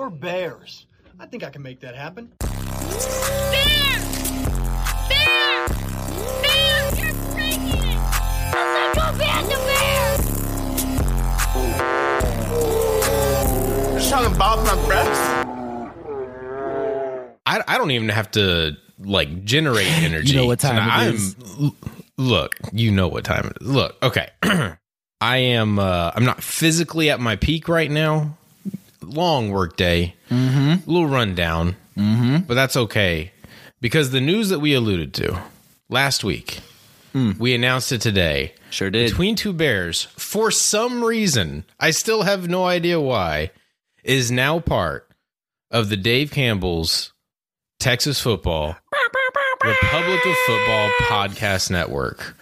or bears? I think I can make that happen. Bear! Bear! Bear! You're breaking it! I said go back to bear! Just talking about my breath. I, I don't even have to like generate energy. You know what time So it I'm, is. Look, you know what time it is. Look, okay. I am. Uh, I'm not physically at my peak right now. Long work day. Mm-hmm. A little rundown. Mm-hmm. But that's okay because the news that we alluded to last week, we announced it today. Sure did. Between two bears, for some reason, I still have no idea why, is now part of the Dave Campbell's Texas Football Republic of Football Podcast Network.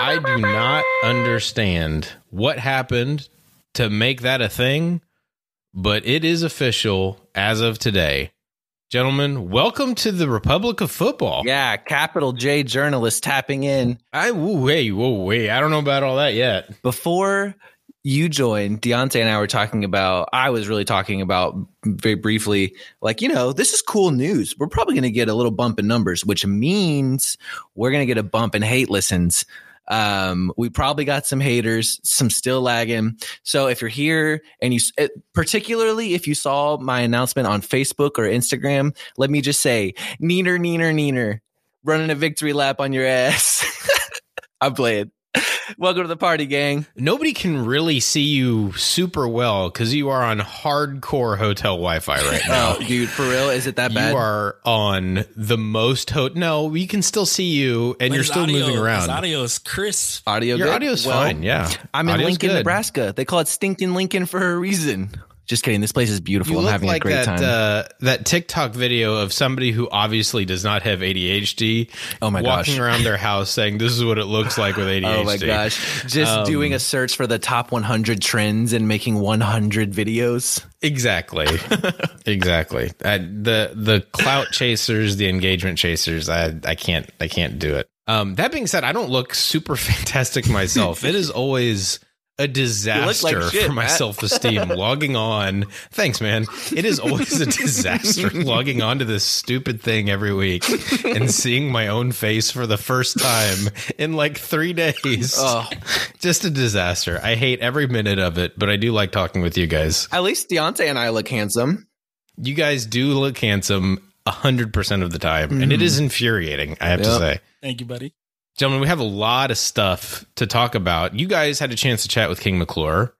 I do not understand what happened to make that a thing, but it is official as of today. Gentlemen, welcome to the Republic of Football. Yeah, capital J journalist tapping in. I whoa, wait, whoa, wait. I don't know about all that yet. Before you joined, Deontay and I were talking about, I was really talking about very briefly, like, you know, this is cool news. We're probably going to get a little bump in numbers, which means we're going to get a bump in hate listens. Um, we probably got some haters, some still lagging. So if you're here and you, eh, particularly if you saw my announcement on Facebook or Instagram, let me just say, neener, neener, neener, running a victory lap on your ass. I'm playing. Welcome to the party, gang. Nobody can really see you super well because you are on hardcore hotel Wi-Fi right now. Oh, dude, for real? Is it that bad? You are on the most ho- no, we can still see you and But you're still audio- moving around. audio is crisp. audio Your good? audio's Well, fine, yeah. I'm in Audio's Lincoln, good. Nebraska. They call it Stinking Lincoln for a reason. Just kidding. This place is beautiful. You I'm having like a great that time. uh, that TikTok video of somebody who obviously does not have ADHD. Oh my walking gosh. around their house saying, "This is what it looks like with ADHD." Oh my gosh. Just Um, doing a search for the top 100 trends and making 100 videos. Exactly, exactly. I, the the clout chasers, the engagement chasers. I I can't I can't do it. Um, that being said, I don't look super fantastic myself. it is always a disaster shit, for my Matt. self esteem logging on. Thanks, man. It is always a disaster logging on to this stupid thing every week and seeing my own face for the first time in like three days. Oh. Just a disaster. I hate every minute of it, but I do like talking with you guys. At least Deontay and I look handsome. You guys do look handsome hundred percent of the time, and it mm-hmm. is infuriating. I have to say, Thank you, buddy. Gentlemen, we have a lot of stuff to talk about. You guys had a chance to chat with King McClure.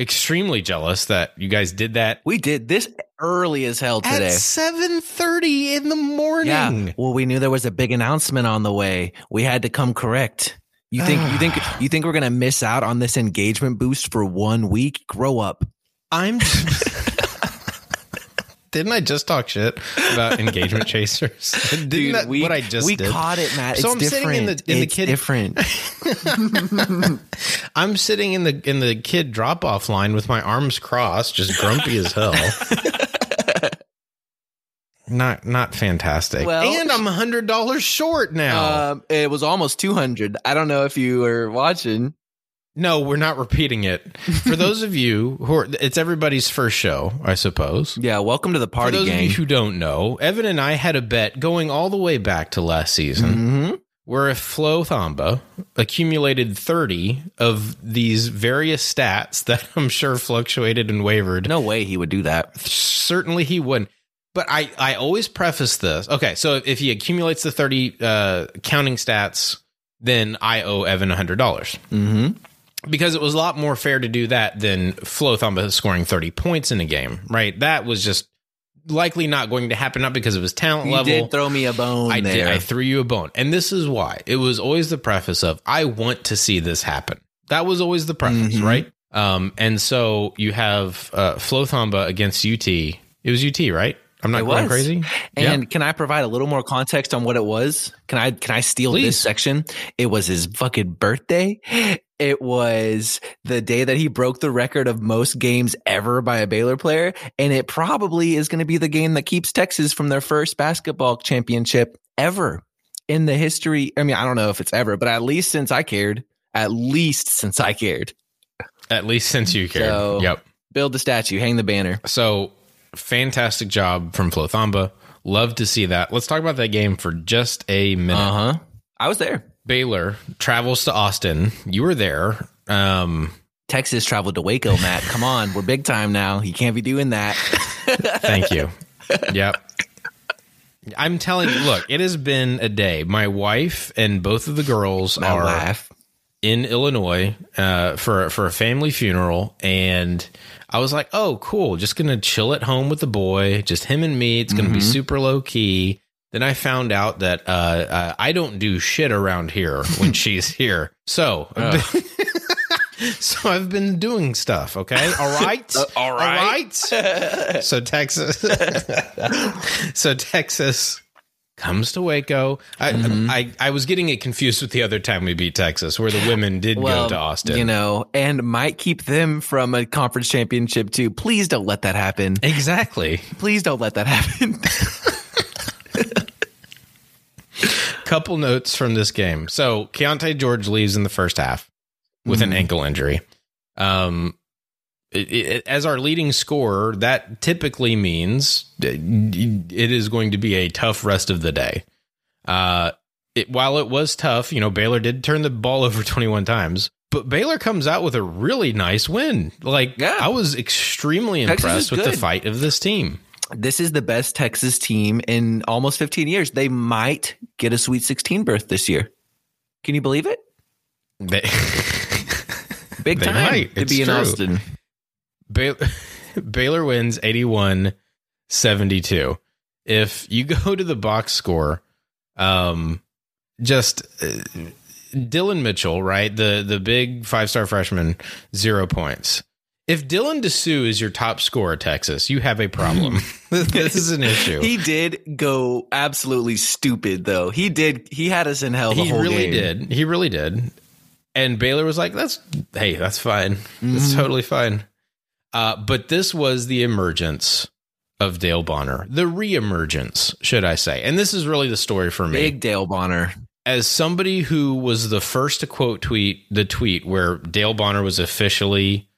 Extremely jealous that you guys did that We did this early as hell today. at seven thirty in the morning. Yeah. Well, we knew there was a big announcement on the way. We had to come correct. You think you think you think we're gonna miss out on this engagement boost for one week? Grow up. I'm. Didn't I just talk shit about engagement chasers? Didn't Dude, that we, what I just we did? caught it, Matt. So it's I'm different. sitting in the- in the kid- different. I'm sitting in the in the kid drop off line with my arms crossed, just grumpy as hell. Not not fantastic. Well- and I'm a hundred dollars short now. Um, it was almost two hundred. I don't know if you were watching. No, we're not repeating it. For those of you who are, it's everybody's first show, I suppose. Yeah, welcome to the For party those of gang. you who don't know, Evan and I had a bet going all the way back to last season. hmm where if Flo Thamba accumulated 30 of these various stats that I'm sure fluctuated and wavered, No way he would do that. certainly he wouldn't. But I, I always preface this. Okay, so if he accumulates the 30 uh, counting stats, then I owe Evan $100 hmm because it was a lot more fair to do that than Flo Thamba scoring 30 points in a game, right? That was just likely not going to happen, not because of his talent You level. did throw me a bone I there. did. I threw you a bone. And this is why. It was always the preface of I want to see this happen. That was always the preface, Mhm. right? Um, and so you have uh Flo Thamba against UT. It was UT, right? I'm not going crazy. And Yeah. can I provide a little more context on what it was? Can I can I steal Please. this section? It was his fucking birthday. It was the day that he broke the record of most games ever by a Baylor player, and it probably is going to be the game that keeps Texas from their first basketball championship ever in the history. I mean, I don't know if it's ever, but at least since I cared, at least since I cared. At least since you cared. So- yep. Build the statue, hang the banner. So fantastic job from Flo Thamba. Love to see that. Let's talk about that game for just a minute. Uh huh. I was there. Baylor travels to Austin. You were there. Um, Texas traveled to Waco, Matt. Come on, we're big time now. You can't be doing that. thank you. yep. I'm telling you, look, it has been a day. My wife and both of the girls Now are laugh. in Illinois uh, for for a family funeral, and I was like, "Oh, cool! Just gonna chill at home with the boy, just him and me. It's gonna be super low key." Then I found out that uh, uh, I don't do shit around here when she's here, so. So I've been doing stuff, okay? All right. all right. All right. so Texas So Texas comes to Waco. I, Mm-hmm. I I was getting it confused with the other time we beat Texas where the women did Well, go to Austin. you know, and might keep them from a conference championship too. Please don't let that happen. Exactly. Please don't let that happen. Couple notes from this game. So Keyonte George leaves in the first half with an ankle injury. Um, it, it, as our leading scorer, that typically means it is going to be a tough rest of the day. Uh, it, while it was tough, you know, Baylor did turn the ball over 21 times, but Baylor comes out with a really nice win. Like, Yeah. I was extremely impressed with the fight of this team. This is the best Texas team in almost 15 years. They might get a Sweet 16 berth this year. Can you believe it? They, Big time to It's be in true. Austin. Baylor, Baylor wins 81 72. If you go to the box score, um, just uh, Dillon Mitchell, right? The the big five star freshman, zero points. If Dylan Disu is your top scorer, Texas, you have a problem. this is an issue. He did go absolutely stupid though. He did. He had us in hell. The he really game. did. He really did. And Baylor was like, "That's hey, that's fine. Mm-hmm. That's totally fine." Uh, but this was the emergence of Dale Bonner, the reemergence, should I say? And this is really the story for me. Big Dale Bonner. As somebody who was the first to quote tweet the tweet where Dale Bonner was officially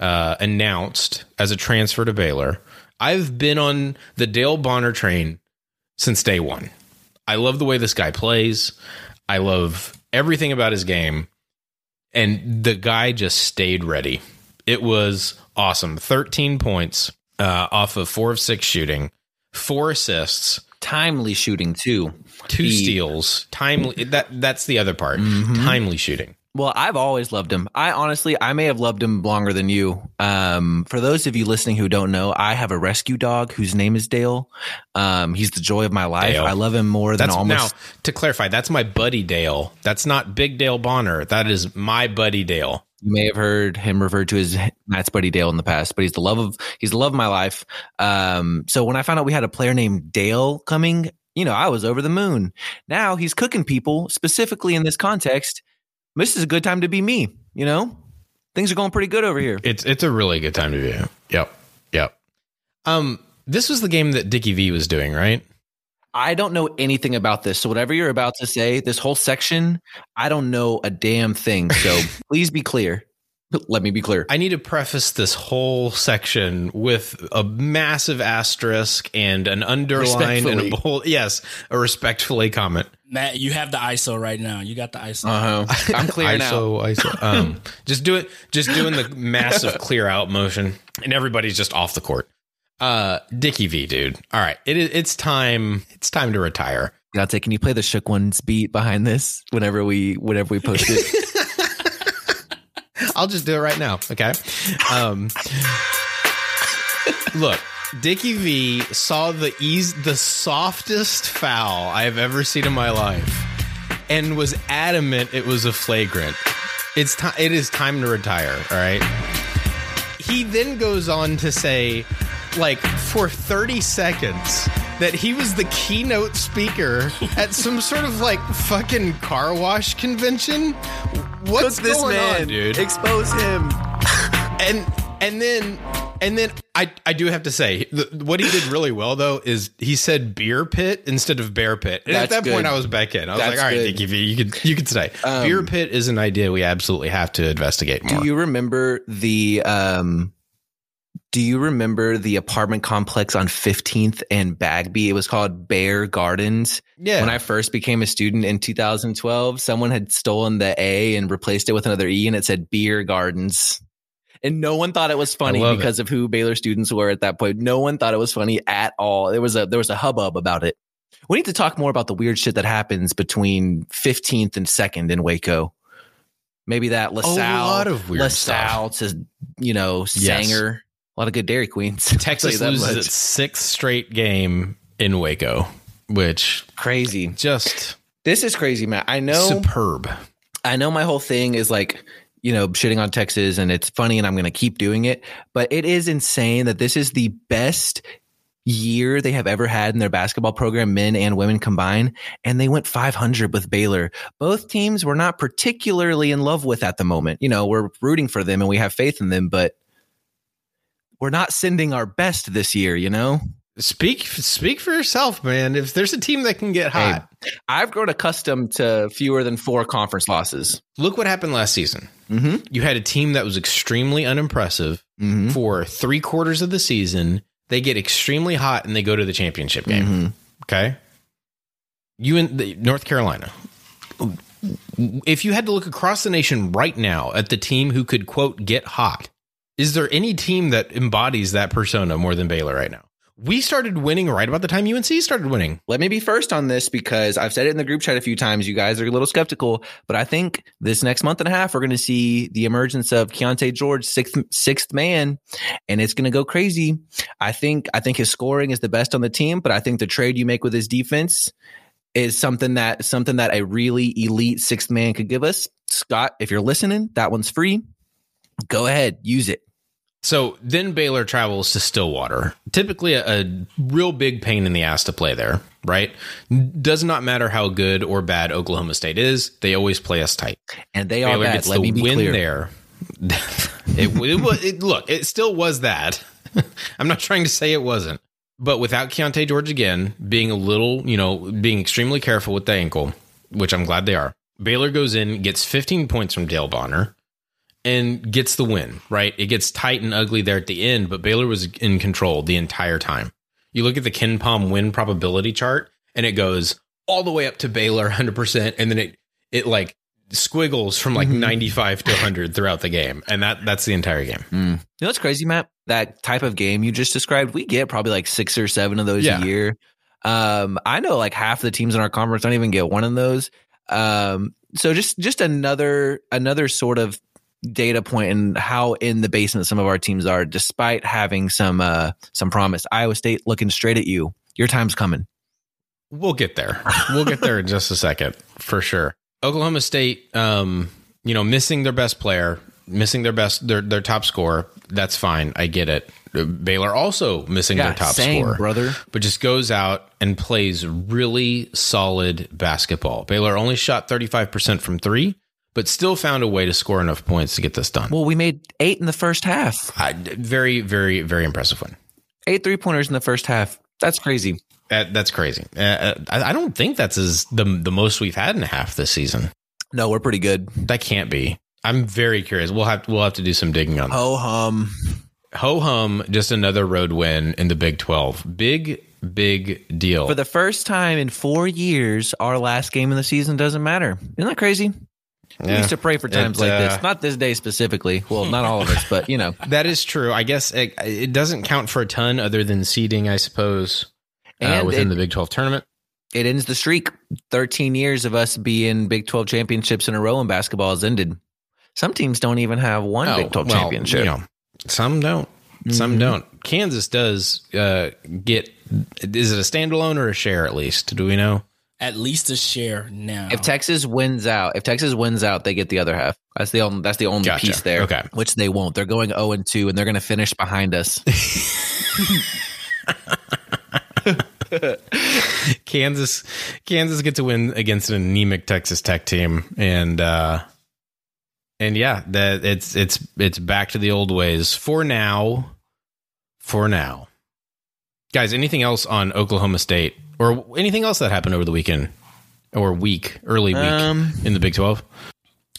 uh, announced as a transfer to Baylor, I've been on the Dale Bonner train since day one. I love the way this guy plays. I love everything about his game. And the guy just stayed ready. It was awesome. 13 points uh, off of four of six shooting, four assists, Timely shooting too. two He- steals, timely. That that's the other part. Mhm. Timely shooting. Well, I've always loved him. I honestly, I may have loved him longer than you. Um, for those of you listening who don't know, I have a rescue dog whose name is Dale. Um, he's the joy of my life. Dale. I love him more than That's almost. now to clarify. That's my buddy Dale. That's not Big Dale Bonner. That is my buddy Dale. You may have heard him referred to as Matt's buddy Dale in the past, but he's the love of he's the love of my life. Um, so when I found out we had a player named Dale coming, you know, I was over the moon. Now he's cooking people specifically in this context. This is a good time to be me. You know, things are going pretty good over here. It's it's a really good time to be. Yep. Yep. Um, this was the game that Dickie V was doing, right? I don't know anything about this. So whatever you're about to say, this whole section, I don't know a damn thing. So please be clear. Let me be clear. I need to preface this whole section with a massive asterisk and an underline and a bold. Yes, a respectfully comment. Matt, you have the ISO right now. You got the ISO. Uh-huh. I'm clear now. ISO, ISO. Um, just do it. Just doing the massive clear out motion, and everybody's just off the court. Uh, Dickie V, dude. All right, it is. It's time. It's time to retire. Beyonce, can you play the Shook Ones beat behind this whenever we whenever we post it? I'll just do it right now. Okay. Um, look, Dickie V saw the ease, the softest foul I have ever seen in my life, and was adamant it was a flagrant. It's time. It is time to retire. All right. He then goes on to say, like for thirty seconds. That he was the keynote speaker at some sort of like fucking car wash convention. What's Cook going on, dude? Expose him. and and then and then I I do have to say what he did really well though is he said beer pit instead of bear pit. And at That's that point. I was back in. I was That's like, all right, good. Dickie V, you could you could stay. Um, beer pit is an idea we absolutely have to investigate more. Do you remember the um Do you remember the apartment complex on 15th and Bagby? It was called Bear Gardens. Yeah. When I first became a student in 2012, someone had stolen the A and replaced it with another E and it said Beer Gardens. And no one thought it was funny because of who Baylor students were at that point. No one thought it was funny at all. There was a there was a hubbub about it. We need to talk more about the weird shit that happens between 15th and 2nd in Waco. Maybe that LaSalle, Oh, lot of weird LaSalle to, you know, Sanger. A lot of good Dairy Queens. Texas loses much. its sixth straight game in Waco, which crazy. just This is crazy, Matt. I know superb. I know my whole thing is like, you know, shitting on Texas and it's funny and I'm going to keep doing it, but it is insane that this is the best year they have ever had in their basketball program, men and women combined, and they went 500 with Baylor. Both teams we're not particularly in love with at the moment. You know, we're rooting for them and we have faith in them, but we're not sending our best this year, you know? Speak speak for yourself, man. If there's a team that can get hot, I've grown accustomed to fewer than four conference losses. look what happened last season. Mm-hmm. You had a team that was extremely unimpressive Mm-hmm. for three quarters of the season. They get extremely hot and they go to the championship game. Mm-hmm. Okay. You in the, North Carolina. If you had to look across the nation right now at the team who could quote get hot, is there any team that embodies that persona more than Baylor right now? We started winning right about the time UNC started winning. Let me be first on this because I've said it in the group chat a few times. You guys are a little skeptical, but I think this next month and a half, we're going to see the emergence of Keyonte George, sixth, sixth man, and it's going to go crazy. I think, I think his scoring is the best on the team, but I think the trade you make with his defense is something that, something that a really elite sixth man could give us. Scott, if you're listening, that one's free. Go ahead, use it. So then Baylor travels to Stillwater. Typically a, a real big pain in the ass to play there, right? Does not matter how good or bad Oklahoma State is, they always play us tight. And they are Baylor bad. gets Let the me be win clear. there. it, it was it, look, it still was that. I'm not trying to say it wasn't, but without Keyonte George again being a little, you know, being extremely careful with the ankle, which I'm glad they are. Baylor goes in, gets 15 points from Dale Bonner, and gets the win. Right, it gets tight and ugly there at the end, but Baylor was in control the entire time. You look at the KenPom win probability chart, and it goes all the way up to Baylor 100, percent and then it it like squiggles from like 95 to 100 throughout the game and that that's the entire game Mm. You know what's crazy, Matt? That type of game you just described, we get probably like six or seven of those Yeah. a year. Um, I know like half the teams in our conference don't even get one of those. Um, so just just another another sort of data and how in the basement some of our teams are, despite having some uh some promise. Iowa State looking straight at you. Your time's coming. we'll get there we'll get there in just a second for sure oklahoma state um you know missing their best player missing their best their their top scorer that's fine i get it baylor also missing their top same, scorer brother. but just goes out and plays really solid basketball baylor only shot 35% from three but still found a way to score enough points to get this done Well, we made eight in the first half. I, very, very, very impressive win. Eight three pointers in the first half. That's crazy. That, that's crazy. Uh, I, I don't think that's as the the most we've had in a half this season. No, we're pretty good. That can't be. I'm very curious. We'll have we'll have to do some digging on that. Ho hum. Ho hum, just another road win in the Big Twelve. Big big deal. For the first time in four years, our last game of the season doesn't matter. Isn't that crazy? We used to pray for times It, like uh, this. Not this day specifically. Well, not all of us, but you know. that is true. I guess it, it doesn't count for a ton other than seeding, I suppose, uh, within it- the Big Twelve tournament. It ends the streak. 13 years of us being Big 12 championships in a row in basketball has ended. Some teams don't even have one Oh, Big 12 well, championship. you know, some don't. Some Mhm. don't. Kansas does uh, get. Is it a standalone or a share at least? Do we know? At least a share now. If Texas wins out, if Texas wins out, they get the other half. That's the only that's the only Gotcha. piece there. Okay. Which they won't. They're going 0 and 2 and they're going to finish behind us. Kansas, Kansas get to win against an anemic Texas Tech team, and uh, and yeah, that it's it's it's back to the old ways for now. For now, guys. Anything else on Oklahoma State or anything else that happened over the weekend or week, early week Um, in the Big Twelve?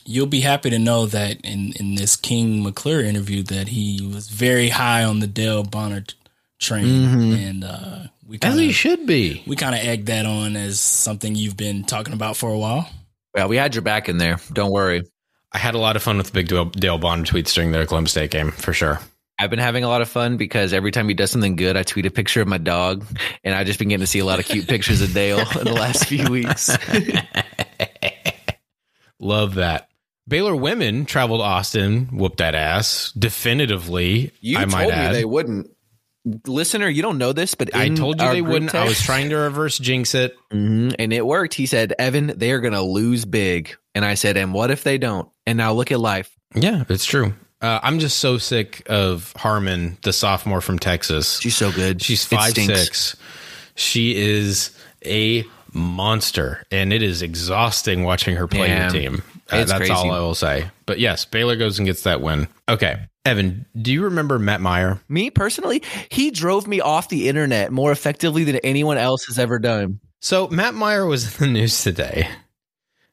You'll be happy to know that in, in this King McClure interview that he was very high on the Dale Bonner t- train, Mhm. and uh, we As kind he of should be. we kind of egged that on as something you've been talking about for a while. Yeah, we had your back in there. Don't worry. I had a lot of fun with the big Dale, Dale Bond tweets during the Columbus State game for sure. I've been having a lot of fun because every time he does something good, I tweet a picture of my dog, and I've just been getting to see a lot of cute pictures of Dale in the last few weeks. Love that. Baylor women traveled Austin, whooped that ass definitively. You I might told add. me they wouldn't. Listener, you don't know this, but I told you they wouldn't. I was trying to reverse jinx it. Mhm, and it worked. He said, "Evan, they are going to lose big." And I said, "And what if they don't?" And now look at life. Yeah, it's true. Uh, I'm just so sick of Harmon, the sophomore from Texas. She's so good. She's five six. She is a monster, and it is exhausting watching her play Yeah. your team. Uh, that's crazy. all I will say. But yes, Baylor goes and gets that win. Okay, Evan, do you remember Matt Mayer? Me personally, he drove me off the internet more effectively than anyone else has ever done. So Matt Mayer was in the news today.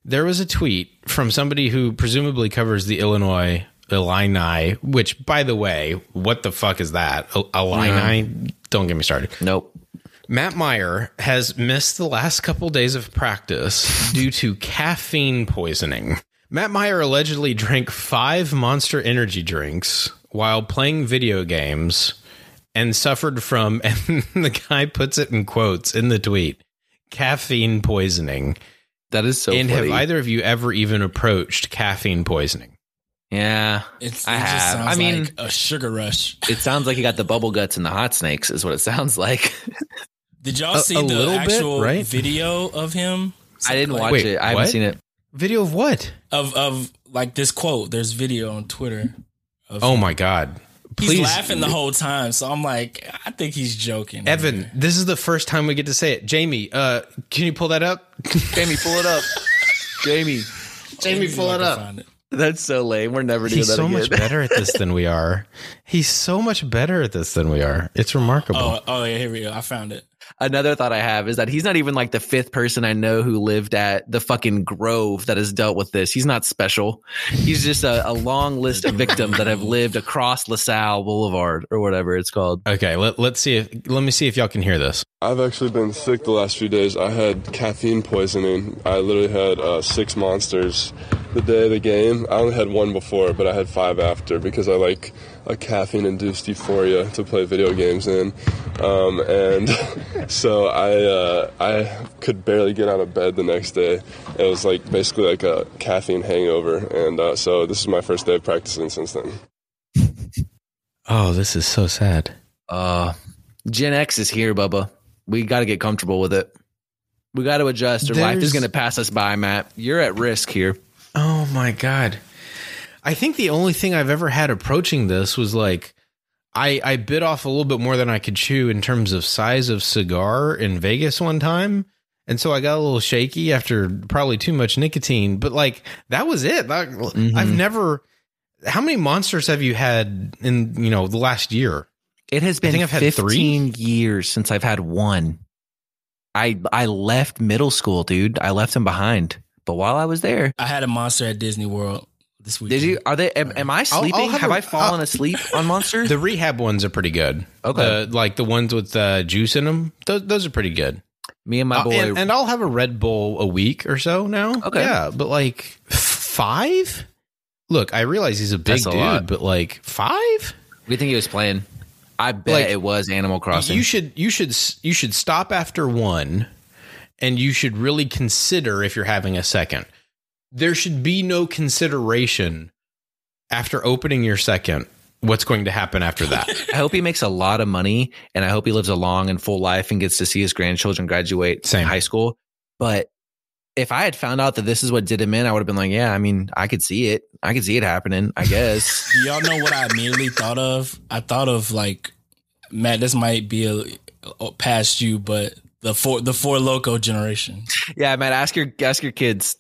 There was a tweet from somebody who presumably covers the Illinois Illini, which, by the way, what the fuck is that? Il- Illini? Don't get me started. Nope. Matt Mayer has missed the last couple days of practice due to caffeine poisoning. Matt Mayer allegedly drank five monster energy drinks while playing video games and suffered from, and the guy puts it in quotes in the tweet, caffeine poisoning. That is so and funny. have either of you ever even approached caffeine poisoning? Yeah. It's, I it just have. sounds I mean- like a sugar rush. It sounds like he got the bubble guts and the hot snakes, is what it sounds like. Did y'all A- see a the little bit, actual right? video of him? I didn't Like, watch Wait, it. I haven't what? seen it. Video of what? of of like this quote. There's video on Twitter. Of Oh him. my God. He's laughing the whole time, so I'm like, I think he's joking. Evan, this is the first time we get to say it. Jamie, uh, can you pull that up? Jamie, pull it up. Jamie. Jamie, pull it up. That's so lame. We're never doing He's that He's so again. much better at this than we are. He's so much better at this than we are. It's remarkable. Oh, oh yeah, here we go. I found it. Another thought I have is that he's not even like the fifth person I know who lived at the fucking Grove that has dealt with this. He's not special. He's just a, a long list of victims that have lived across LaSalle Boulevard or whatever it's called. Okay, let, let's see if let me see if y'all can hear this. I've actually been sick the last few days. I had caffeine poisoning. I literally had uh, six monsters the day of the game. I only had one before, but I had five after because I like a caffeine induced euphoria to play video games in. Um, and so I, uh, I could barely get out of bed the next day. It was like basically like a caffeine hangover. And uh, so this is my first day of practicing since then. Oh, this is so sad. Uh, Gen X is here, Bubba. We got to get comfortable with it. We got to adjust or life is going to pass us by, Matt. You're at risk here. Oh my god. I think the only thing I've ever had approaching this was like I I bit off a little bit more than I could chew in terms of size of cigar in Vegas one time. And so I got a little shaky after probably too much nicotine, but like that was it. That- mm-hmm. I've never how many monsters have you had in, you know, the last year? It has been I think I've had 15 years since I've had one. I I left middle school, dude. I left them behind. But while I was there, I had a monster at Disney World this week. did you? Are they? Am, am I I'll sleeping? have have a- I fallen I'll- asleep on Monster? The rehab ones are pretty good. Okay. The- like the ones with uh, juice in them. Those, those are pretty good. Me and my Uh, boy. and, and I'll have a Red Bull a week or so now. Okay. Yeah, but like five? Look, I realize he's a big That's a dude, lot. but like five? we think he was playing. I bet Like, it was Animal Crossing. You should you should you should stop after one and you should really consider if you're having a second. There should be no consideration after opening your second what's going to happen after that. I hope he makes a lot of money, and I hope he lives a long and full life and gets to see his grandchildren graduate Same. high school. But if I had found out that this is what did him in, I would have been like, yeah, I mean, I could see it. I could see it happening. I guess. Do y'all know what I immediately thought of? I thought of like Matt. This might be a, a past you, but the four the four loco generation. yeah, man. Ask your ask your kids.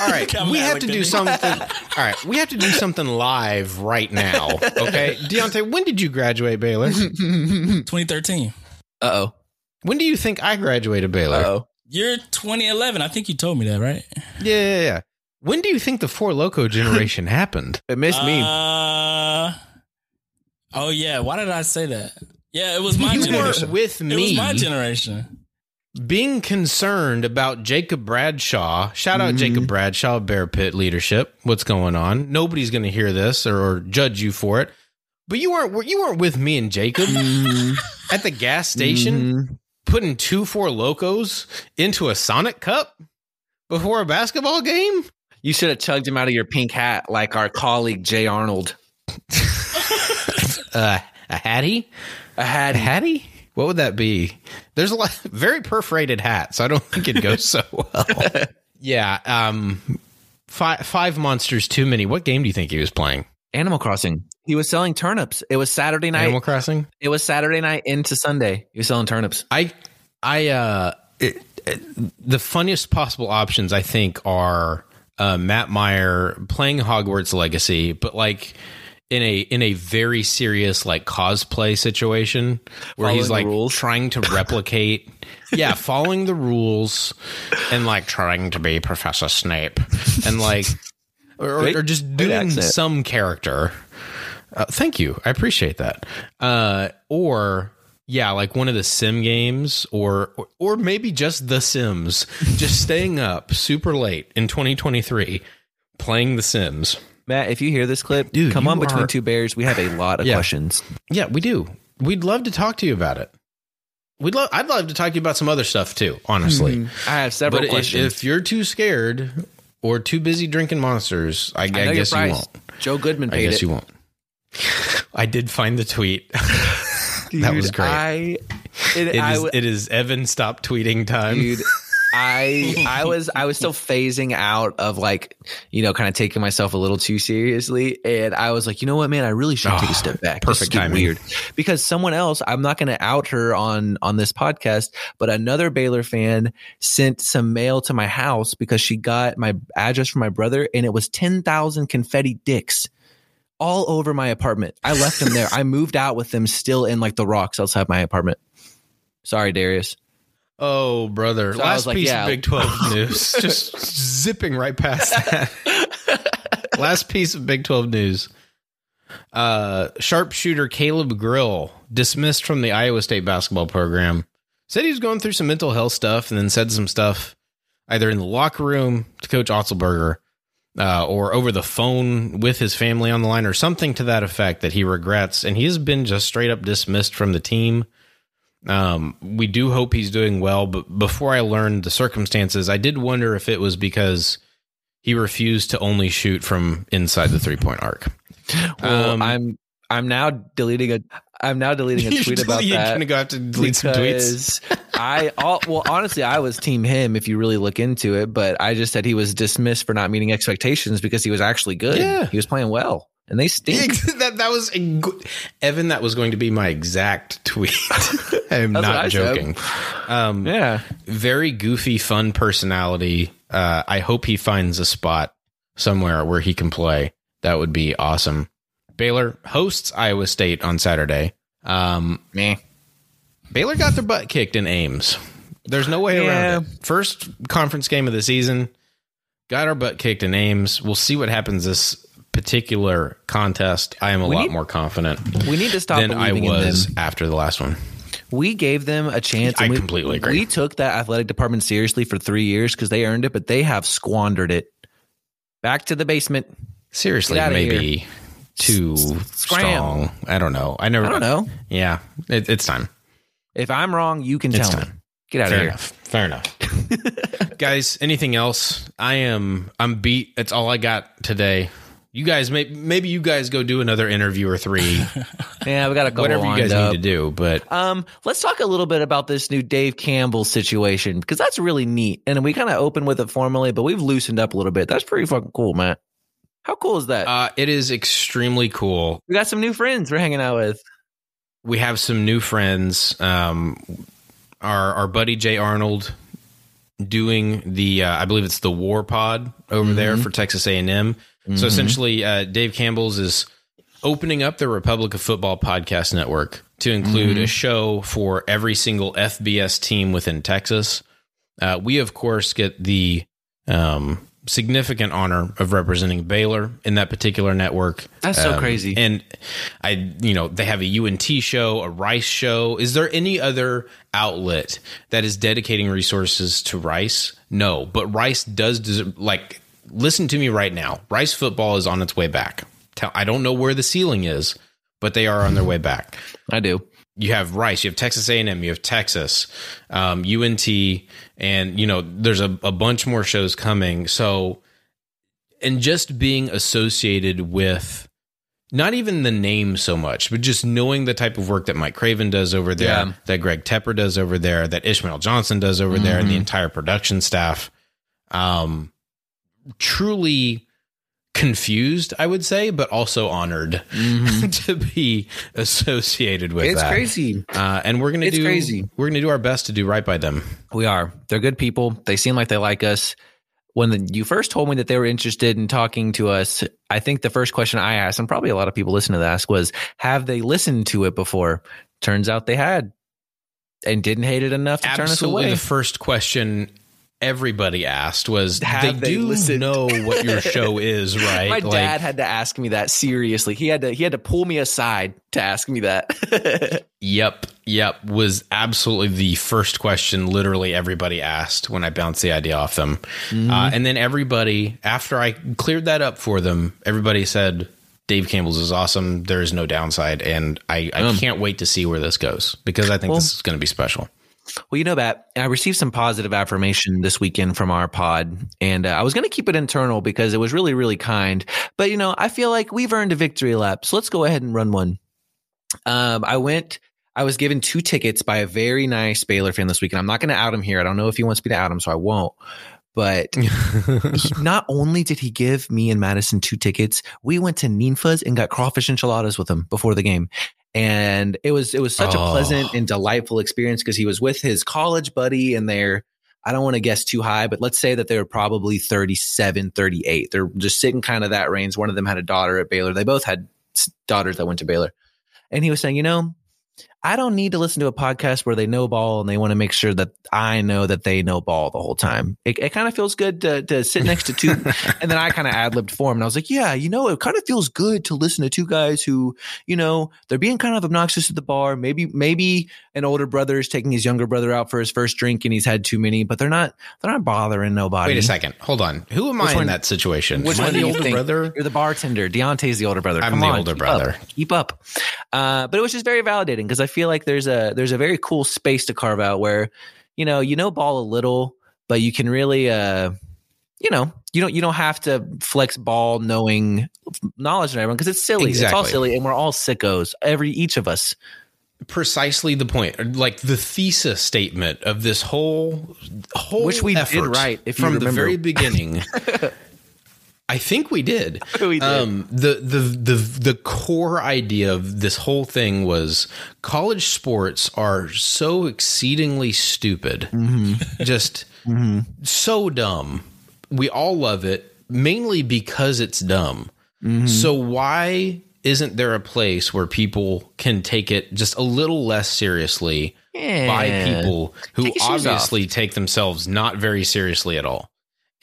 All right, Come we have to do something. All right, we have to do something live right now. Okay, Deontay, when did you graduate Baylor? 2013. Uh oh. When do you think I graduated Baylor? Uh oh. You're 2011. I think you told me that, right? Yeah, yeah, yeah. When do you think the Four Loco generation happened? It missed me. Uh, oh yeah. Why did I say that? Yeah, it was my You weren't generation. with It was me. my generation. Being concerned about Jacob Bradshaw. Shout out Jacob Bradshaw, Bear Pit leadership. What's going on? Nobody's going to hear this or, or judge you for it. But you weren't you weren't with me and Jacob at the gas station Mhm. putting two four locos into a Sonic Cup before a basketball game. You should have chugged him out of your pink hat like our colleague Jay Arnold. Uh, a hattie, A hat. a hattie. What would that be? There's a lot very perforated hats. I don't think it goes so well. yeah. Um. Five five monsters too many. What game do you think he was playing? Animal Crossing. He was selling turnips. It was Saturday night. Animal Crossing. it was Saturday night into Sunday. He was selling turnips. I I uh it, it- the funniest possible options I think are uh, Matt Mayer playing Hogwarts Legacy, but like in a in a very serious like cosplay situation where Following he's like rules. trying to replicate yeah following the rules and like trying to be professor snape and like or, Great- or just doing some character uh, thank you. I appreciate that. Uh, or yeah, like one of the sim games, or, or or maybe just The Sims. just staying up super late in 2023, playing The Sims. Matt, if you hear this clip, Dude, come on between are- two bears. We have a lot of Yeah. questions. Yeah, we do. We'd love to talk to you about it. We'd love. I'd love to talk to you about some other stuff too. Honestly, hmm. I have several but if, questions. if you're too scared or too busy drinking monsters, I, I, I guess you won't. Joe Goodman I guess it. you won't. I did find the tweet. that was great. I, it, It is, w- it is Evan stop tweeting time. dude i i was i was still phasing out of like you know kind of taking myself a little too seriously and i was like you know what man? I really should take Oh, a step ah, back. Perfect timing. weird. Because someone else i'm not going to out her on on this podcast but another baylor fan sent some mail to my house because she got my address from my brother and it was 10,000 confetti dicks all over my apartment. I left them there. I moved out with them still in like the rocks outside my apartment. Sorry darius Oh, brother. So Last like, piece yeah. of Big 12 news. Just zipping right past that. Last piece of Big 12 news. Uh, sharpshooter Caleb Grill dismissed from the Iowa State basketball program. Said he was going through some mental health stuff and then said some stuff either in the locker room to Coach Otzelberger uh, or over the phone with his family on the line or something to that effect that he regrets. And he has been just straight up dismissed from the team. Um, we do hope he's doing well, but before I learned the circumstances, I did wonder if it was because he refused to only shoot from inside the three point arc. Well, Um, I'm I'm now deleting a I'm now deleting a tweet about You're that. gonna go have to delete some tweets. I all, well honestly I was team him if you really look into it, but I just said he was dismissed for not meeting expectations because he was actually good. Yeah. He was playing well. And they stink. that that was a good, Evan. That was going to be my exact tweet. I am not joking. Um, yeah. very goofy, fun personality. Uh, I hope he finds a spot somewhere where he can play. That would be awesome. Baylor hosts Iowa State on Saturday. Um, Meh. Baylor got their butt kicked in Ames. There's no way Yeah. around it. First conference game of the season. Got our butt kicked in Ames. We'll see what happens this particular contest. I am a We lot need- more confident We need to stop than I was after the last one. We gave them a chance. I and we, completely agree. We took that athletic department seriously for three years because they earned it, but they have squandered it. Back to the basement. Seriously, maybe too Scram. strong. I don't know. I never. I don't know. Yeah, it, it's time. If I'm wrong, you can It's tell me. Get out Fair of here. enough. Fair enough. guys, anything else? I am. I'm beat. That's all I got today. You guys, may, maybe you guys go do another interview or three, Yeah, we got a couple whatever you guys up. need to do. But Um, let's talk a little bit about this new Dave Campbell situation because that's really neat. And we kind of opened with it formally, but we've loosened up a little bit. That's pretty fucking cool, man. How cool is that? uh, it is extremely cool. we got some new friends we're hanging out with. we have some new friends. Um, our our buddy Jay Arnold doing the uh, I believe it's the War Pod over there for Texas A and M. So essentially, uh, Dave Campbell's is opening up the Republic of Football podcast network to include a show for every single FBS team within Texas. Uh, we of course get the um, significant honor of representing Baylor in that particular network. That's so crazy. And I, you know, they have a UNT show, a Rice show. Is there any other outlet that is dedicating resources to Rice? No, but Rice does deserve, like, listen to me right now. Rice football is on its way back. I don't know where the ceiling is, but they are on their way back I do. you have Rice, you have Texas A&M, you have Texas, um, UNT, and you know there's a, a bunch more shows coming. So, and just being associated with not even the name so much, but just knowing the type of work that Mike Craven does over there, Yeah. that Greg Tepper does over there, that Ishmael Johnson does over there, and the entire production staff, um, truly confused, I would say, but also honored to be associated with It's that. crazy. Uh, and we're gonna It's do crazy. We're gonna do our best to do right by them. We are. They're good people. They seem like they like us. When the, you first told me that they were interested in talking to us, I think the first question I asked, and probably a lot of people listening to that, ask was, "Have they listened to it before?" Turns out they had, and didn't hate it enough to turn us Absolutely, away. the first question everybody asked was, Have "They, they do listened?" know what your show is, right?" My Like, dad had to ask me that seriously. He had to he had to pull me aside to ask me that. Yep, yep, was absolutely the first question. Literally everybody asked when I bounced the idea off them, Mm-hmm. uh, and then everybody after I cleared that up for them, everybody said. Dave Campbell's is awesome. There is no downside, and I, I can't wait to see where this goes because I think Well- this is going to be special. Well, you know, Bat, I received some positive affirmation this weekend from our pod, and uh, I was going to keep it internal because it was really, really kind. But, you know, I feel like we've earned a victory lap. So let's go ahead and run one. Um, I went, I was given two tickets by a very nice Baylor fan this weekend. I'm not going to out him here. I don't know if he wants me to out him, so I won't. But he- not only did he give me and Madison two tickets, we went to Ninfa's and got crawfish enchiladas with him before the game. And it was it was such a Oh. pleasant and delightful experience because he was with his college buddy and they're I don't want to guess too high, but let's say that they were probably 37, 38. They're just sitting kind of that range. One of them had a daughter at Baylor. They both had daughters that went to Baylor. And he was saying, you know, I don't need to listen to a podcast where they know ball and they want to make sure that I know that they know ball the whole time. It, it kind of feels good to, to sit next to two. and then I kind of ad libbed for him. And I was like, yeah, you know, it kind of feels good to listen to two guys who, you know, they're being kind of obnoxious at the bar. Maybe, maybe an older brother is taking his younger brother out for his first drink and he's had too many, but they're not, they're not bothering nobody. Wait a second, hold on. Who am Which I in that situation? Which Am one do the you older think? brother? You're the bartender. Deontay's the older brother. I'm Come the on, older keep brother. up. Keep up. Uh, but it was just very validating because I feel like there's a there's a very cool space to carve out where you know you know ball a little, but you can really uh you know you don't you don't have to flex ball knowing knowledge and everyone because it's silly. It's all silly, and we're all sickos. Every each of us. precisely the point like the thesis statement of this whole whole Which we did effort right, if you from the very beginning i think we did We did. um the the the the core idea of this whole thing was college sports are so exceedingly stupid Mm-hmm. just so dumb we all love it mainly because it's dumb Mm-hmm. so why isn't there a place where people can take it just a little less seriously by people who obviously take themselves not very seriously at all?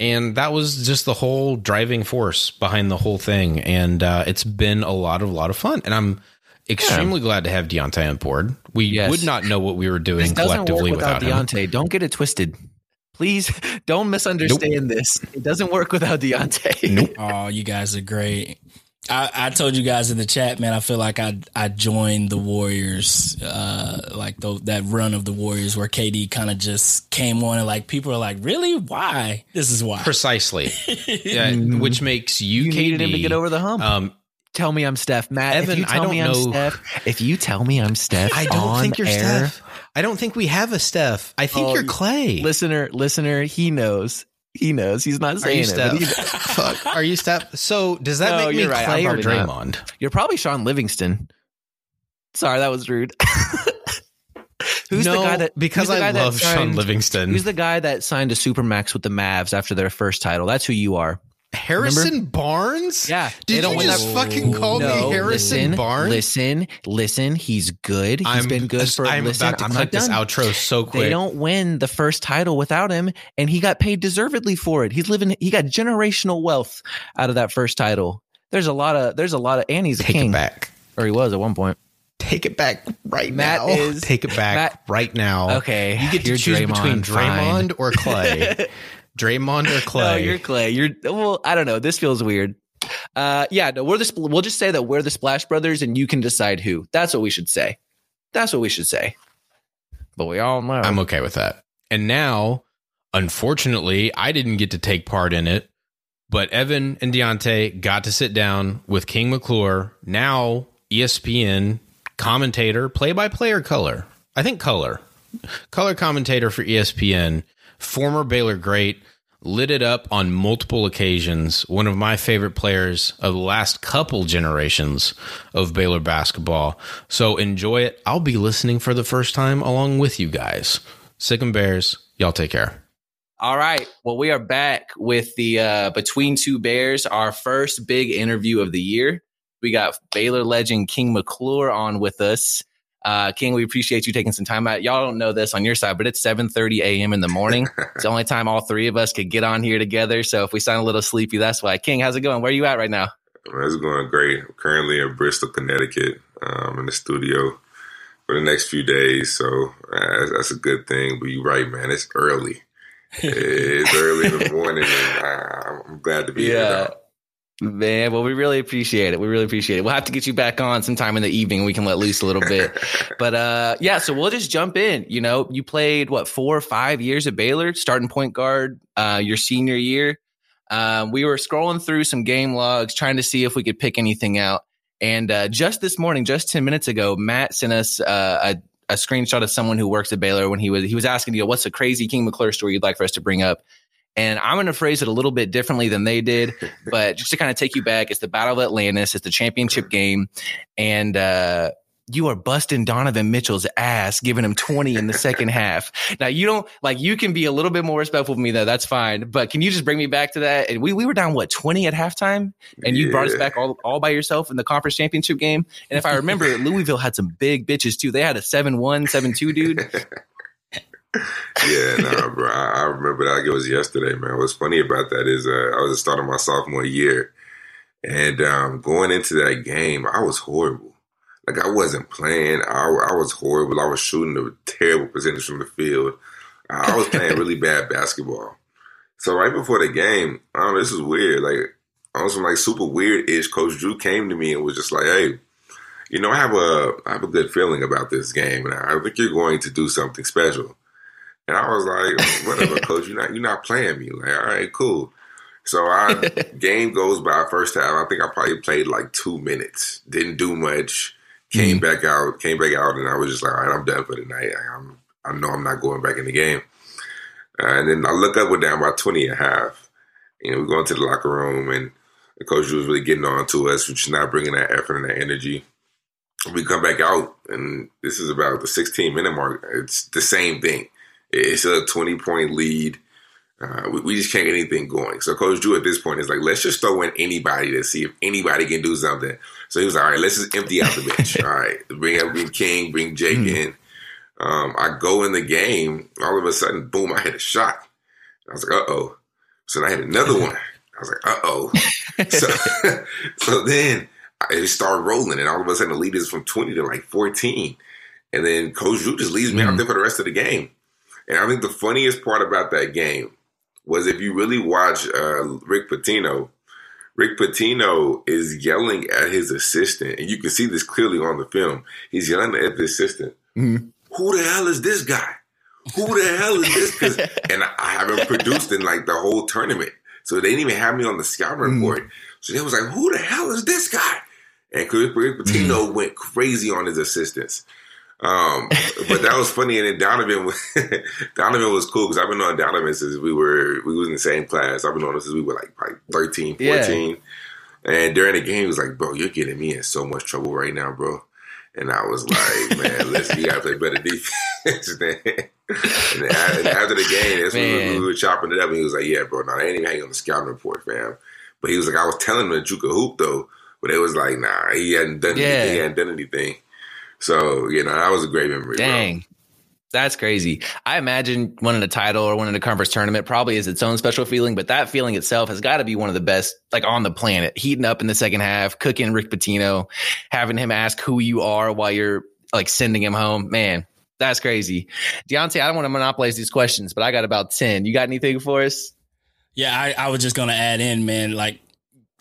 And that was just the whole driving force behind the whole thing. And uh, it's been a lot of lot of fun. And I'm extremely glad to have Deontay on board. We Yes. would not know what we were doing This doesn't work collectively without, without, him. Deontay. Don't get it twisted. Please don't misunderstand this. It doesn't work without Deontay. Nope. Oh, you guys are great. I, I told you guys in the chat, man. I feel like I I joined the Warriors, uh, like the, that run of the Warriors where KD kind of just came on and like people are like, really? Why? This is why. Precisely. yeah, which makes you, You KD, needed him to get over the hump. Um, tell me I'm Steph. Matt, Evan, if you I don't me I'm know- Steph, if you tell me I'm Steph, I don't think you're air, Steph. I don't think we have a Steph. I think Oh, you're Clay. Listener, listener, he knows. He knows. He's not saying you it. Steph? but he- Fuck. Are you Steph? So does that No, make me you're right. Clay I'm or probably not. Draymond? You're probably Shaun Livingston. Sorry, that was rude. Who's no, the guy that because the guy I that love Shaun Livingston. Who's the guy that signed a supermax with the Mavs after their first title? That's who you are. Harrison Barnes? Yeah, Did you just that- fucking call No, me Harrison listen, Barnes? Listen, listen. He's good. He's I'm, been good for. I'm listen, about to I'm click this done. outro so quick. They don't win the first title without him, and he got paid deservedly for it. He's living. He got generational wealth out of that first title. There's a lot of. There's a lot of. And he's a Take king, it back. or he was at one point. Take it back right Matt now. is- Take it back Matt- right now. Okay, You get to choose between Draymond, Draymond or Clay. Draymond or Clay. No, you're Clay. You're well. I don't know. This feels weird. Uh, yeah. No, we're the. Spl- We'll just say that we're the Splash Brothers, and you can decide who. That's what we should say. That's what we should say. But we all know. I'm okay with that. And now, unfortunately, I didn't get to take part in it, but Evan and Deontay got to sit down with King McClure, now ESPN commentator, play by player color. I think color. Color commentator for ESPN, former Baylor great, lit it up on multiple occasions. One of my favorite players of the last couple generations of Baylor basketball. So enjoy it. I'll be listening for the first time along with you guys. Sick and Bears, y'all take care. All right. Well, we are back with the uh, Between Two Bears, our first big interview of the year. We got Baylor legend King McClure on with us. Uh, King, we appreciate you taking some time out. Y'all don't know this on your side, but it's 7:30 a.m. in the morning. it's the only time all three of us could get on here together. So if we sound a little sleepy, that's why. King, how's it going? Where are you at right now? It's going great. I'm currently in Bristol, Connecticut, um, in the studio for the next few days. So uh, that's, a good thing. But you're right, man. It's early. it's early in the morning, and uh, I'm glad to be here. Now. Man, well, we really appreciate it. We really appreciate it. We'll have to get you back on sometime in the evening. We can let loose a little bit. but uh, yeah, so we'll just jump in. You know, you played what four or five years at Baylor, starting point guard, uh, your senior year. Um, we were scrolling through some game logs, trying to see if we could pick anything out. And uh, just this morning, just ten minutes ago, Matt sent us uh, a, a screenshot of someone who works at Baylor when he was he was asking, you know, what's a crazy King McClure story you'd like for us to bring up? And I'm going to phrase it a little bit differently than they did, but just to kind of take you back, it's the Battle of Atlantis, it's the championship game, and uh, you are busting Donovan Mitchell's ass, giving him 20 in the second half. Now you don't like you can be a little bit more respectful of me though, that's fine. But can you just bring me back to that? And we we were down what 20 at halftime, and you brought us back all all by yourself in the conference championship game. And if I remember, Louisville had some big bitches too. They had a 7-1, 7-2 dude. Yeah, nah, bro. I, I remember that like it was yesterday, man. What's funny about that is uh, I was starting my sophomore year, and um, going into that game, I was horrible. Like I wasn't playing. I, I was horrible. I was shooting a terrible percentage from the field. I was playing really bad basketball. So right before the game, I don't know, this is weird. Like on some like super weird ish. Coach Drew came to me and was just like, "Hey, you know, I have a I have a good feeling about this game, and I think you're going to do something special." And I was like, "Whatever, coach. You're not you're not playing me. Like, all right, cool." So I game goes by. First half, I think I probably played like two minutes. Didn't do much. Came back out. Came back out, and I was just like, "All right, I'm done for the night. I'm I know I'm not going back in the game." Uh, and then I look up, we're down by 20 and a half. You know, we go into the locker room, and the coach was really getting on to us, which is not bringing that effort and that energy. We come back out, and this is about the 16 minute mark. It's the same thing. It's a 20 point lead. Uh, we, we just can't get anything going. So Coach Drew at this point is like, let's just throw in anybody to see if anybody can do something. So he was like, all right, let's just empty out the bench. all right, bring up King, bring Jake in. Um, I go in the game. All of a sudden, boom! I hit a shot. I was like, "Uh oh!" So then I hit another one. I was like, "Uh oh!" so, so then it started rolling, and all of a sudden, the lead is from twenty to like fourteen, and then Coach Drew just leaves me out there for the rest of the game. And I think the funniest part about that game was if you really watch uh, Rick Pitino. Rick Pitino is yelling at his assistant, and you can see this clearly on the film. He's yelling at the assistant mm-hmm. who the hell is this guy? Who the hell is this? and I haven't produced in like the whole tournament. So they didn't even have me on the scouting mm-hmm. report. So they was like, who the hell is this guy? And Rick Pitino mm-hmm. went crazy on his assistants. Um, but that was funny. And then Donovan, was- Donovan was cool because I've been on Donovan since we were, we was in the same class. I've been on him since we were like, like 13, 14. And during the game, he was like, bro, you're getting me in so much trouble right now, bro. And I was like, man, listen, you gotta play better defense. man. and, after, the game, that's when we, we were chopping it up. And he was like, yeah, bro, no, they ain't even hanging on the scouting report, fam. But he was like, I was telling him that you could hoop though, but it was like, nah, he hadn't done Yeah. anything. He hadn't done anything. So you know, that was a great memory. bro. Dang. That's crazy. I imagine winning a title or winning a conference tournament probably is its own special feeling, but that feeling itself has got to be one of the best, like on the planet. Heating up in the second half, cooking Rick Pitino, having him ask who you are while you're like sending him home. Man, that's crazy. Deontay, I don't want to monopolize these questions, but I got about 10. You got anything for us? Yeah, I, I was just gonna add in, man, like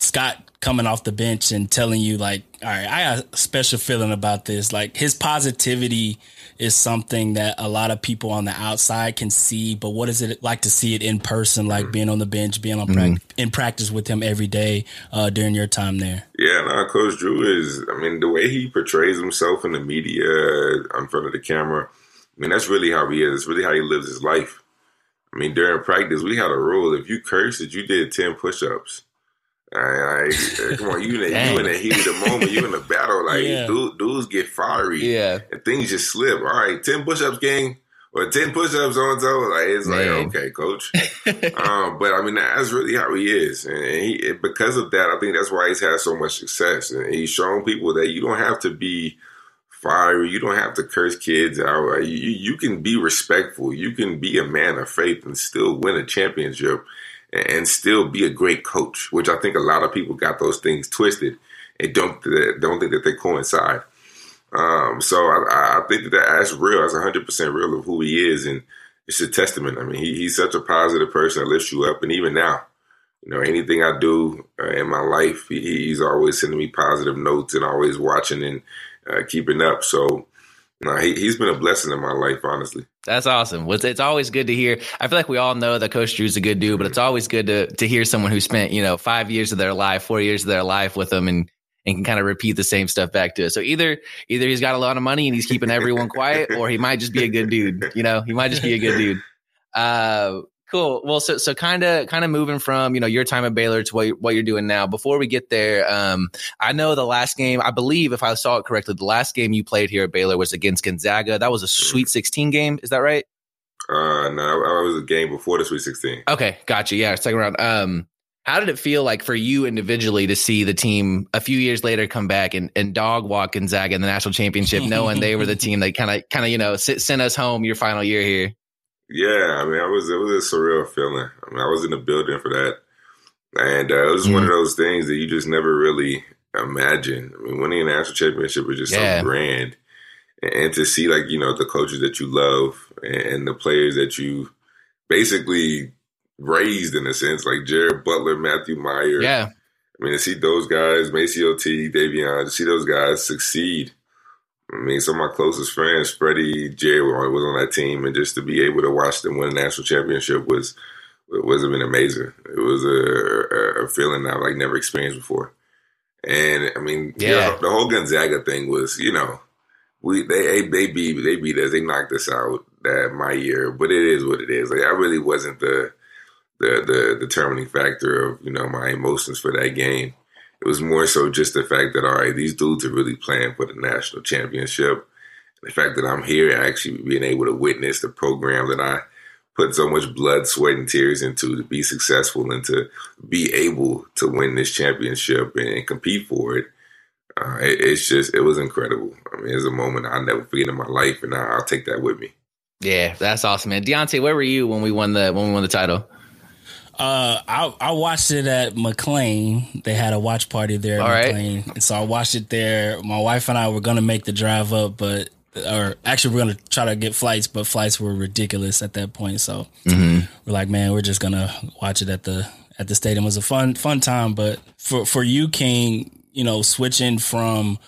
Scott coming off the bench and telling you, like, all right, I got a special feeling about this. Like his positivity is something that a lot of people on the outside can see, but what is it like to see it in person, like mm-hmm. being on the bench, being on mm-hmm. prac- in practice with him every day uh, during your time there? Yeah, no, Coach Drew is, I mean, the way he portrays himself in the media, uh, in front of the camera, I mean, that's really how he is. It's really how he lives his life. I mean, during practice, we had a rule. If you cursed, you did 10 push ups. I, I, come on, you in, the, you in the heat of the moment, you in the battle. Like, Yeah. dude, dudes get fiery. Yeah. And things just slip. All right, 10 push ups, gang, or 10 push ups on toe. Like, it's Man. like, okay, coach. um, but I mean, that's really how he is, and he because of that, I think that's why he's had so much success, and he's shown people that you don't have to be fiery, you don't have to curse kids out. Like, You, you can be respectful, you can be a man of faith, and still win a championship, and, still be a great coach. Which I think a lot of people got those things twisted and don't don't think that they coincide. Um, so I, I think that that's real. That's 100 percent real of who he is, and it's a testament. I mean, he, he's such a positive person that lifts you up, and even now, you know, anything I do uh, in my life, he, he's always sending me positive notes and always watching and uh, keeping up. So, no, he, he's been a blessing in my life, honestly. That's awesome. It's, it's always good to hear. I feel like we all know that Coach Drew's a good dude, but it's always good to to hear someone who spent you know five years of their life, four years of their life with them, and and can kind of repeat the same stuff back to us. So either either he's got a lot of money and he's keeping everyone quiet, or he might just be a good dude. You know, he might just be a good dude. Uh, cool. Well, so so kind of kind of moving from you know your time at Baylor to what you- what you're doing now. Before we get there, um, I know the last game. I believe if I saw it correctly, the last game you played here at Baylor was against Gonzaga. That was a Sweet 16 game. Is that right? Uh, no, I was a game before the Sweet 16. Okay, gotcha. Yeah, second round. Um, how did it feel like for you individually to see the team a few years later come back and, and dog walk Gonzaga in the national championship, knowing they were the team that kind of kind of you know sent us home your final year here? Yeah, I mean, I was it was a surreal feeling. I mean, I was in the building for that, and uh, it was one of those things that you just never really imagine. I mean, winning a national championship was just Yeah. so grand, and, and to see like you know the coaches that you love and the players that you basically raised in a sense, like Jared Butler, Matthew Mayer. Yeah, I mean, to see those guys, MaCio Teague, Davion, to see those guys succeed. I mean, some of my closest friends, Freddie, Jerry, on- was on that team, and just to be able to watch them win a national championship was was been amazing. It was a, a, feeling I've like never experienced before. And I mean, Yeah. yeah, the whole Gonzaga thing was, you know, we they they beat they beat us, they knocked us out that my year, but it is what it is. Like I really wasn't the the the determining factor of you know my emotions for that game. It was more so just the fact that all right, these dudes are really playing for the national championship. The fact that I'm here, actually being able to witness the program that I put so much blood, sweat, and tears into to be successful and to be able to win this championship and compete for it. Uh, it it's just it was incredible. I mean, it's a moment I'll never forget in my life, and I, I'll take that with me. yeah, that's awesome, man. Deontay, where were you when we won the when we won the title? Uh, I I watched it at McLane. They had a watch party there at All right. McLane, and so I watched it there. My wife and I were gonna make the drive up, but or actually we're gonna try to get flights, but flights were ridiculous at that point. So we're like, man, we're just gonna watch it at the at the stadium. It was a fun fun time, but for for you, King, you know, switching from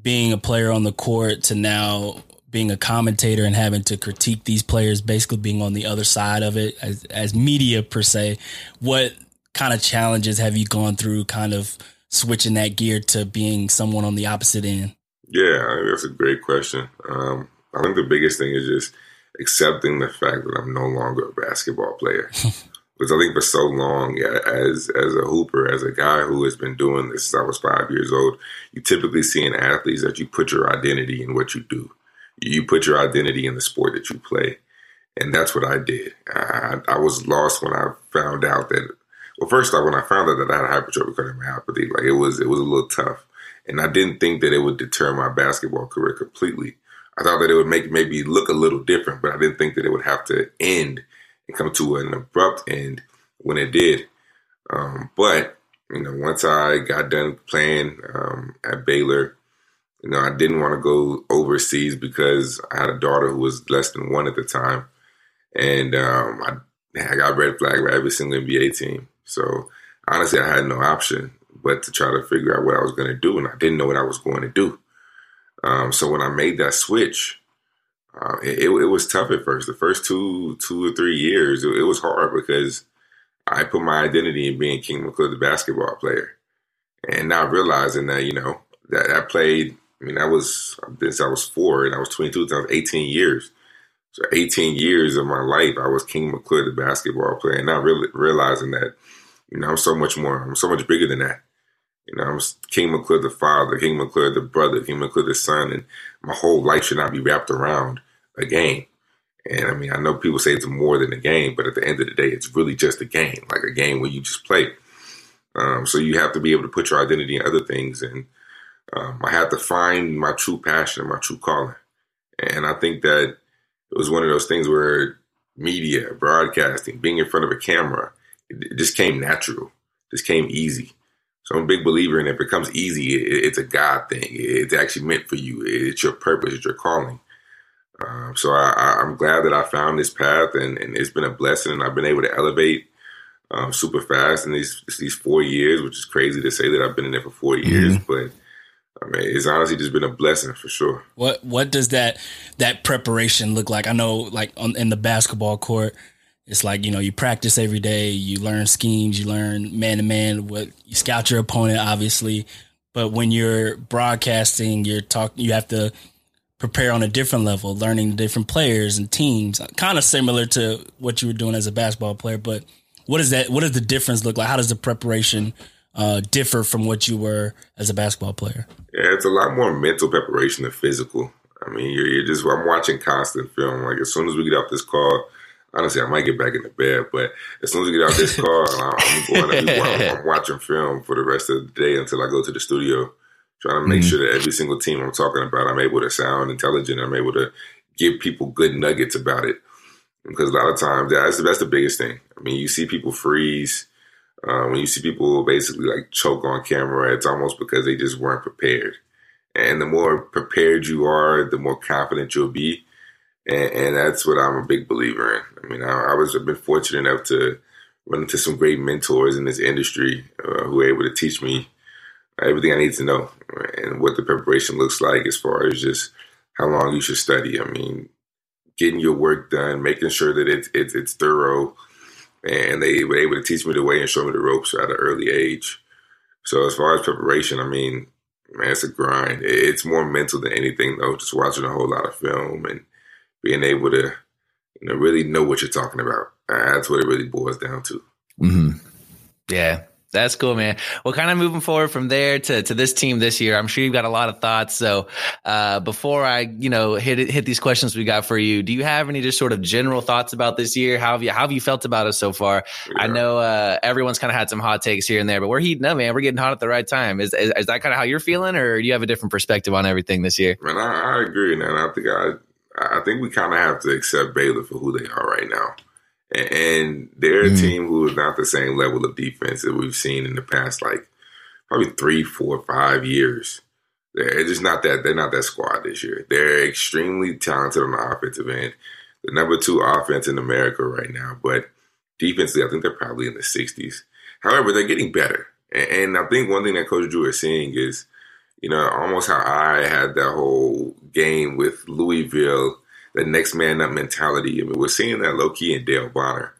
being a player on the court to now being a commentator and having to critique these players, basically being on the other side of it as, as media per se. What kind of challenges have you gone through kind of switching that gear to being someone on the opposite end? Yeah, I think that's a great question. Um, I think the biggest thing is just accepting the fact that I'm no longer a basketball player. Because I think for so long, yeah, as as a hooper, as a guy who has been doing this since I was five years old, you typically see in athletes that you put your identity in what you do. You put your identity in the sport that you play, and that's what I did. I, I was lost when I found out that well, first off, when I found out that I had hypertrophic cardiomyopathy, like it was it was a little tough, and I didn't think that it would deter my basketball career completely. I thought that it would make maybe look a little different, but I didn't think that it would have to end and come to an abrupt end when it did. Um, but you know, once I got done playing um, at Baylor, you know, I didn't want to go overseas because I had a daughter who was less than one at the time, and um, I, I got red flag by every single NBA team. So honestly, I had no option but to try to figure out what I was going to do, and I didn't know what I was going to do. Um, so when I made that switch, uh, it, it, was tough at first. The first two, two or three years, it, it, was hard because I put my identity in being King McClure, the basketball player, and not realizing that you know that I played. I mean, I was since I was four and I was 22. So I was 18 years. So 18 years of my life, I was King McClure, the basketball player, and not really realizing that you know I'm so much more. I'm so much bigger than that. You know, I'm King McClure the father, King McClure the brother, King McClure the son, and my whole life should not be wrapped around a game. And I mean, I know people say it's more than a game, but at the end of the day, it's really just a game, like a game where you just play. Um, so you have to be able to put your identity in other things. And um, I had to find my true passion, my true calling. And I think that it was one of those things where media, broadcasting, being in front of a camera, it, just came natural, just came easy. So I'm a big believer in it. If it comes easy, it, it's a God thing. It's actually meant for you. It's your purpose. It's your calling. Um, so I, am glad that I found this path, and, and, it's been a blessing, and I've been able to elevate um, super fast in these these four years, which is crazy to say that I've been in there for 4 mm-hmm. years, but I mean, it's honestly just been a blessing for sure. What What does that that preparation look like? I know, like on, in the basketball court, it's like you know you practice every day, you learn schemes, you learn man to man. What you scout your opponent, obviously, but when you're broadcasting, you're talk. You have to prepare on a different level, learning different players and teams, kind of similar to what you were doing as a basketball player. But what is that? What does the difference look like? How does the preparation uh, differ from what you were as a basketball player? Yeah, it's a lot more mental preparation than physical. I mean, you're, you're just, I'm watching constant film. Like, as soon as we get off this call, honestly, I might get back in the bed, but as soon as we get off this call, I'm going to, I'm, I'm watching film for the rest of the day until I go to the studio trying to make mm-hmm. sure that every single team I'm talking about, I'm able to sound intelligent. I'm able to give people good nuggets about it. Because a lot of times, that's, the, that's the biggest thing. I mean, you see people freeze. Um, when you see people basically like choke on camera, it's almost because they just weren't prepared. And the more prepared you are, the more confident you'll be. And, and that's what I'm a big believer in. I mean, I, I was I've been fortunate enough to run into some great mentors in this industry uh, who were able to teach me everything I need to know and what the preparation looks like as far as just how long you should study. I mean, getting your work done, making sure that it's it's, it's thorough, and they were able to teach me the way and show me the ropes at an early age. So as far as preparation, I mean, man, it's a grind. It's more mental than anything, though. Just watching a whole lot of film and being able to, you know, really know what you're talking about. That's what it really boils down to. Mm-hmm. Yeah, that's cool, man. Well, kind of moving forward from there to, to this team this year, I'm sure you've got a lot of thoughts. So, uh, before I, you know, hit hit these questions we got for you, do you have any just sort of general thoughts about this year? How have you how have you felt about us so far? Yeah. I know uh, everyone's kind of had some hot takes here and there, but we're heating up, man. We're getting hot at the right time. Is is, is that kind of how you're feeling, or do you have a different perspective on everything this year? Man, I, I agree, man. I think I I think we kind of have to accept Baylor for who they are right now and they're a mm. team who is not the same level of defense that we've seen in the past, like probably three, four, five years. They're just not that. They're not that squad this year. They're extremely talented on the offensive end. The number two offense in America right now, but defensively, I think they're probably in the 60s. However, they're getting better, and I think one thing that Coach Drew is seeing is, you know, almost how I had that whole game with Louisville the next man up mentality. I mean, we're seeing that low key in Dale Bonner.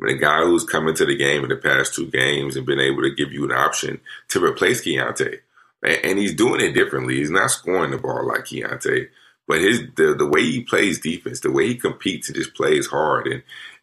I mean, a guy who's come into the game in the past two games and been able to give you an option to replace Keyonte. And he's doing it differently. He's not scoring the ball like Keyonte, but his the, the way he plays defense, the way he competes and just plays hard, and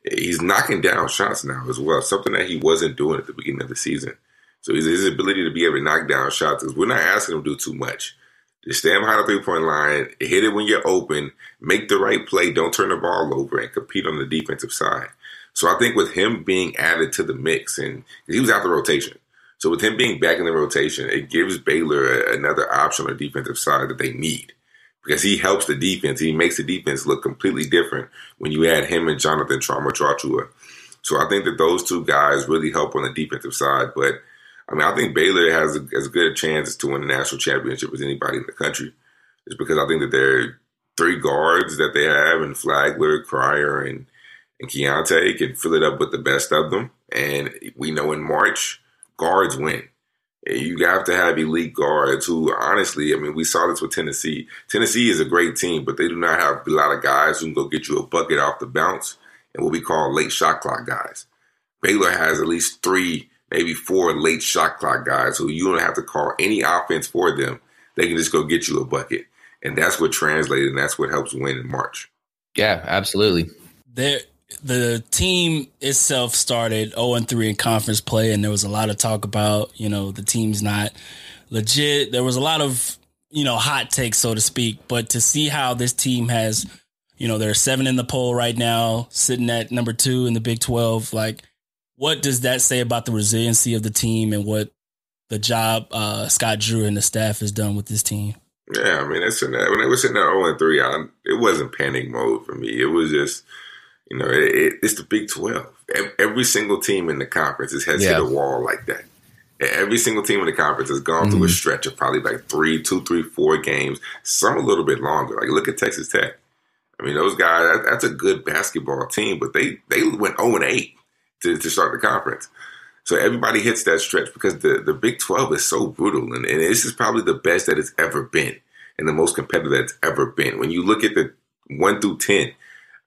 he's knocking down shots now as well, something that he wasn't doing at the beginning of the season. So his ability to be able to knock down shots is we're not asking him to do too much. Just stand behind the three point line, hit it when you're open, make the right play, don't turn the ball over, and compete on the defensive side. So I think with him being added to the mix, and he was out the rotation. So with him being back in the rotation, it gives Baylor another option on the defensive side that they need because he helps the defense. He makes the defense look completely different when you add him and Jonathan Tchamwa Tchatchoua. So I think that those two guys really help on the defensive side. But I mean, I think Baylor has a, as good a chance to win a national championship as anybody in the country. It's because I think that they're three guards that they have, and Flagler, Cryer, and and Keyonte can fill it up with the best of them. And we know in March, guards win. And You have to have elite guards who, honestly, I mean, we saw this with Tennessee. Tennessee is a great team, but they do not have a lot of guys who can go get you a bucket off the bounce and what we call late shot clock guys. Baylor has at least three, maybe four late shot clock guys who you don't have to call any offense for them. They can just go get you a bucket. And that's what translated and that's what helps win in March. Yeah, absolutely. There the team itself started 0 and 3 in conference play, and there was a lot of talk about, you know, the team's not legit. There was a lot of, you know, hot takes, so to speak. But to see how this team has, you know, they're seven in the poll right now, sitting at number two in the Big 12. Like, what does that say about the resiliency of the team and what the job uh, Scott Drew and the staff has done with this team? Yeah, I mean, it's in that, when they was sitting there 0 and 3, I, it wasn't panic mode for me. It was just, you know, it, it, it's the Big 12. Every single team in the conference has yeah. hit a wall like that. Every single team in the conference has gone mm-hmm. through a mm-hmm. stretch of probably like three, two, three, four games, some a little bit longer. Like look at Texas Tech. I mean, those guys, that's a good basketball team, but they, they went 0 and 8 to, to start the conference. So everybody hits that stretch because the, the Big 12 is so brutal. And, and this is probably the best that it's ever been and the most competitive that's ever been. When you look at the 1 through 10,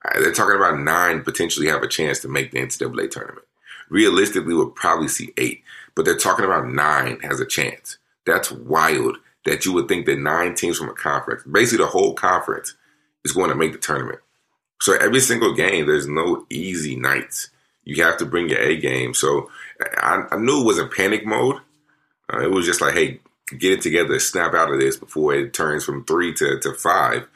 uh, they're talking about nine potentially have a chance to make the NCAA tournament. Realistically, we'll probably see eight, but they're talking about nine has a chance. That's wild that you would think that nine teams from a conference, basically the whole conference, is going to make the tournament. So every single game, there's no easy nights. You have to bring your A game. So I, I knew it wasn't panic mode. Uh, it was just like, hey, get it together, snap out of this before it turns from three to, to five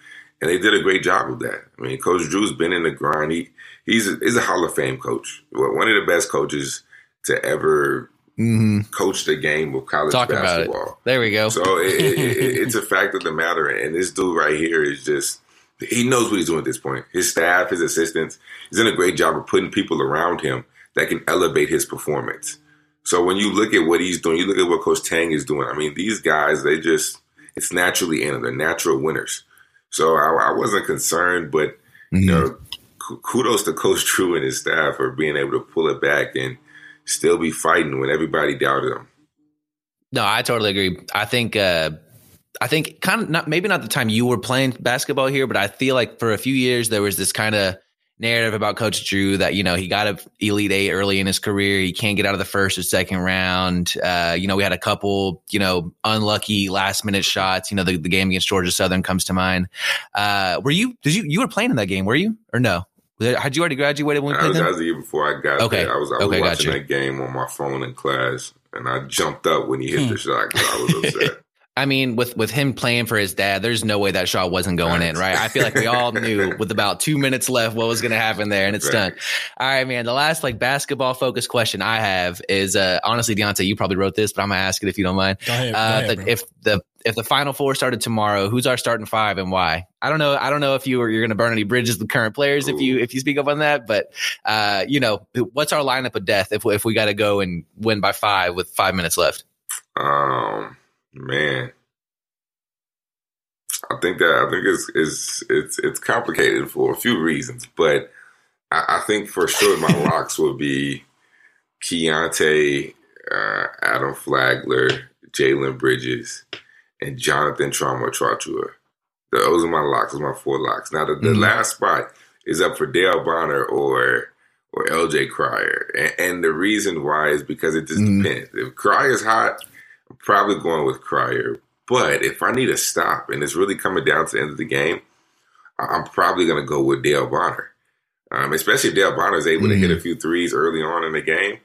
and they did a great job of that. I mean, Coach Drew's been in the grind. He he's a, he's a Hall of Fame coach. One of the best coaches to ever mm-hmm. coach the game of college Talk basketball. There we go. So it, it, it, it's a fact of the matter. And this dude right here is just he knows what he's doing at this point. His staff, his assistants, he's done a great job of putting people around him that can elevate his performance. So when you look at what he's doing, you look at what Coach Tang is doing. I mean, these guys, they just it's naturally in them. They're natural winners. So I, I wasn't concerned, but mm-hmm. you know, kudos to Coach Drew and his staff for being able to pull it back and still be fighting when everybody doubted them. No, I totally agree. I think uh, I think kind of not maybe not the time you were playing basketball here, but I feel like for a few years there was this kind of narrative about Coach Drew that you know he got a Elite Eight early in his career. He can't get out of the first or second round. Uh, you know, we had a couple you know unlucky last minute shots. You know, the, the game against Georgia Southern comes to mind. Uh, were you? Did you? You were playing in that game? Were you or no? Had you already graduated when we played? That was a year before I got okay. there. I was, I was okay, watching that game on my phone in class, and I jumped up when he hit hmm. the shot because I was upset. I mean, with with him playing for his dad, there's no way that shot wasn't going in, right? I feel like we all knew with about two minutes left what was going to happen there, and it's right. done. All right, man. The last like basketball focused question I have is uh, honestly, Deontay, you probably wrote this, but I'm gonna ask it if you don't mind. Go ahead, uh, go ahead, the, if the if the final four started tomorrow, who's our starting five and why? I don't know. I don't know if you or you're going to burn any bridges with current players Ooh. if you if you speak up on that, but uh, you know, what's our lineup of death if if we got to go and win by five with five minutes left? Um, man. I think that I think it's it's it's it's complicated for a few reasons, but I, I think for sure my locks would be Keyonte, uh, Adam Flagler, Jalen Bridges, and Jonathan Tchamwa Tchatchoua. Those are my locks. Those are my four locks. Now the, the mm-hmm. last spot is up for Dale Bonner or or LJ Cryer, and, and the reason why is because it just mm-hmm. depends. If Cryer's hot, I'm probably going with Cryer. But if I need a stop and it's really coming down to the end of the game, I'm probably going to go with Dale Bonner. Um, especially if Dale Bonner is able mm-hmm. to hit a mm-hmm. few threes early on in the game.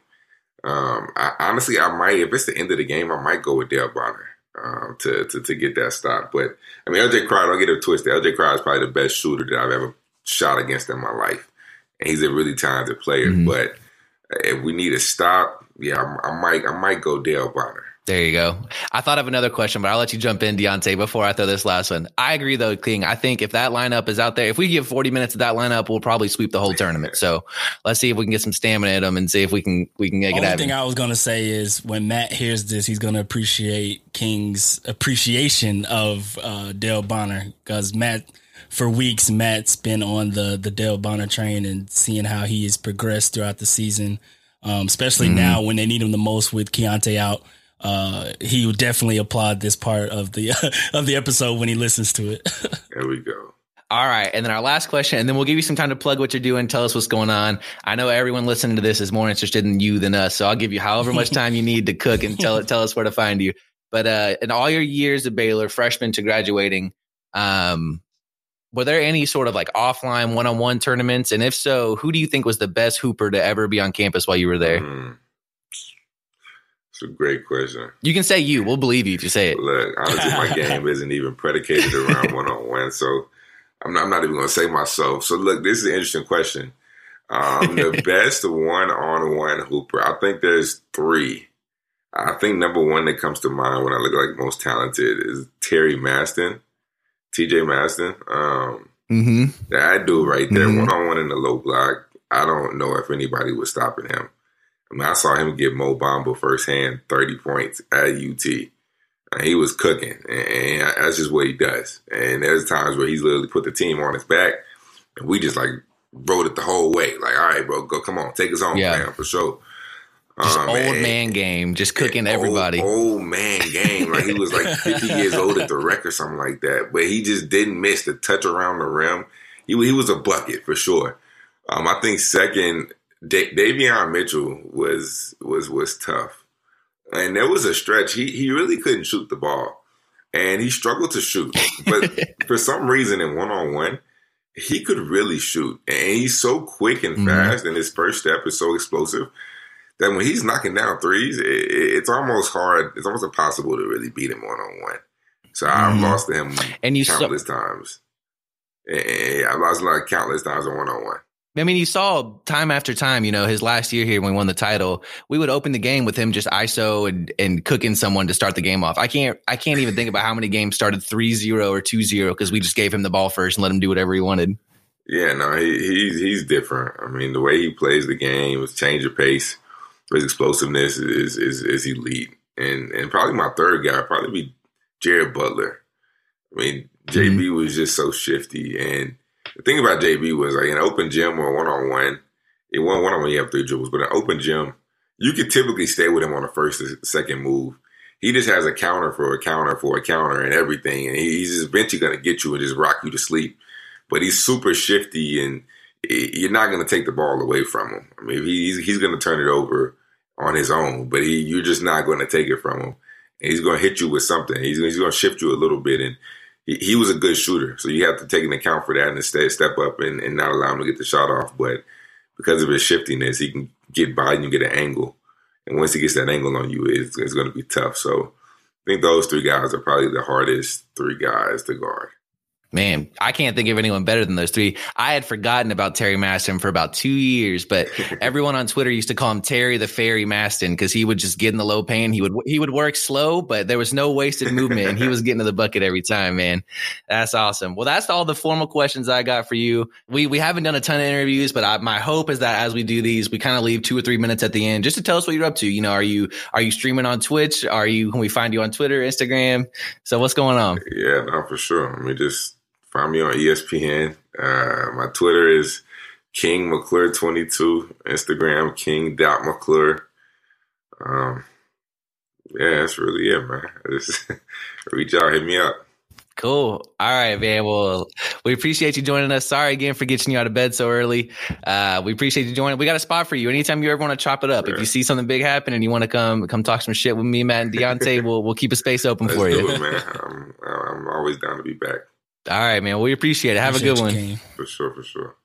Um, I, honestly, I might, if it's the end of the game, I might go with Dale Bonner um, to, to, to get that stop. But I mean, LJ Cryer, don't get it twisted. LJ Cryer is probably the best shooter that I've ever shot against in my life. and he's a really talented player. Mhm. But if we need a stop, yeah, I, I might I might go Dale Bonner. There you go. I thought of another question, but I'll let you jump in, Deontay, before I throw this last one. I agree, though, King. I think if that lineup is out there, if we give 40 minutes of that lineup, we'll probably sweep the whole tournament. So let's see if we can get some stamina in them and see if we can we can make it happen. thing I was gonna say is when Matt hears this, he's gonna appreciate King's appreciation of uh, Dale Bonner because Matt, for weeks, Matt's been on the the Dale Bonner train and seeing how he has progressed throughout the season, um, especially Mhm. now when they need him the most with Keyonte out. Uh, he would definitely applaud this part of the of the episode when he listens to it. There we go. All right. And then our last question, and then we'll give you some time to plug what you're doing. Tell us what's going on. I know everyone listening to this is more interested in you than us. So I'll give you however much time you need to cook and tell tell us where to find you. But uh, in all your years at Baylor, freshman to graduating, um, were there any sort of like offline one on one tournaments? And if so, who do you think was the best hooper to ever be on campus while you were there? Mm. It's a great question. You can say you. We'll believe you if you say it. Look, honestly, my game isn't even predicated around one on one, so I'm not, I'm not even going to say myself. So, look, this is an interesting question. Um, the best one on one hooper, I think there's three. I think number one that comes to mind when I look like most talented is Terry Maston, TJ Maston. Um, Mm-hmm. that dude right there, one on one in the low block. I don't know if anybody was stopping him. I mean, I saw him get Mo Bamba firsthand, thirty points at UT. And he was cooking, and, that's just what he does. And there's times where he's literally put the team on his back, and we just like rode it the whole way. Like, all right, bro, go, come on, take us home, Yeah. man, for sure. Just Um, old and- man game, just cooking old- everybody. Old, man game. Like he was like 50 years old at the wreck or something like that. But he just didn't miss the touch around the rim. He, he was a bucket for sure. Um, I think second, da- Davion Mitchell was was was tough. And there was a stretch. He he really couldn't shoot the ball. And he struggled to shoot. But for some reason in one on one, he could really shoot. And he's so quick and Mhm. fast, and his first step is so explosive that when he's knocking down threes, it, it- it's almost hard. It's almost impossible to really beat him one on one. So I've Mhm. lost to him And you countless times. And I've lost like countless times in one on one. I mean, you saw time after time, you know, his last year here when we won the title, we would open the game with him just ISO and, and cooking someone to start the game off. I can't, I can't even think about how many games started 3-0 or 2-0 because we just gave him the ball first and let him do whatever he wanted. Yeah, no, he, he's he's different. I mean, the way he plays the game, his change of pace, his explosiveness is is is elite. And and probably my third guy probably be Jared Butler. I mean, mm-hmm. JB was just so shifty. And the thing about JB was like in an open gym or one on one, it one one on one you have three dribbles, but an open gym, you could typically stay with him on the first second move. He just has a counter for a counter for a counter and everything, and he's just eventually going to get you and just rock you to sleep. But he's super shifty, and you're not going to take the ball away from him. I mean, he's he's going to turn it over on his own, but he you're just not going to take it from him. And he's going to hit you with something. He's he's going to shift you a little bit, and he, he was a good shooter, so you have to take into account for that and stay, step up and, and not allow him to get the shot off. But because of his shiftiness, he can get by and you get an angle. And once he gets that angle on you, it's, it's going to be tough. So I think those three guys are probably the hardest three guys to guard. Man, I can't think of anyone better than those three. I had forgotten about Terry Maston for about two years, but everyone on Twitter used to call him Terry the Fairy Maston because he would just get in the low pain. He would he would work slow, but there was no wasted movement, and he was getting to the bucket every time. Man, that's awesome. Well, that's all the formal questions I got for you. We we haven't done a ton of interviews, but I, my hope is that as we do these, we kind of leave two or three minutes at the end just to tell us what you're up to. You know, are you are you streaming on Twitch? Are you can we find you on Twitter, Instagram? So what's going on? Yeah, no, for sure. I mean, just find me on ESPN. Uh, my Twitter is King McClure twenty two. Instagram King dot McClure. Um, yeah, that's really it, man. Just reach out, hit me up. Cool. All right, man. Well, we appreciate you joining us. Sorry again for getting you out of bed so early. Uh, we appreciate you joining. We got a spot for you. Anytime you ever want to chop it up, if you see something big happen and you want to come come talk some shit with me, Matt and Deontay, we'll we'll keep a space open Let's for you. it, man. I'm, I'm always down to be back all right, man. We appreciate it. Have appreciate a good one. For sure, for sure.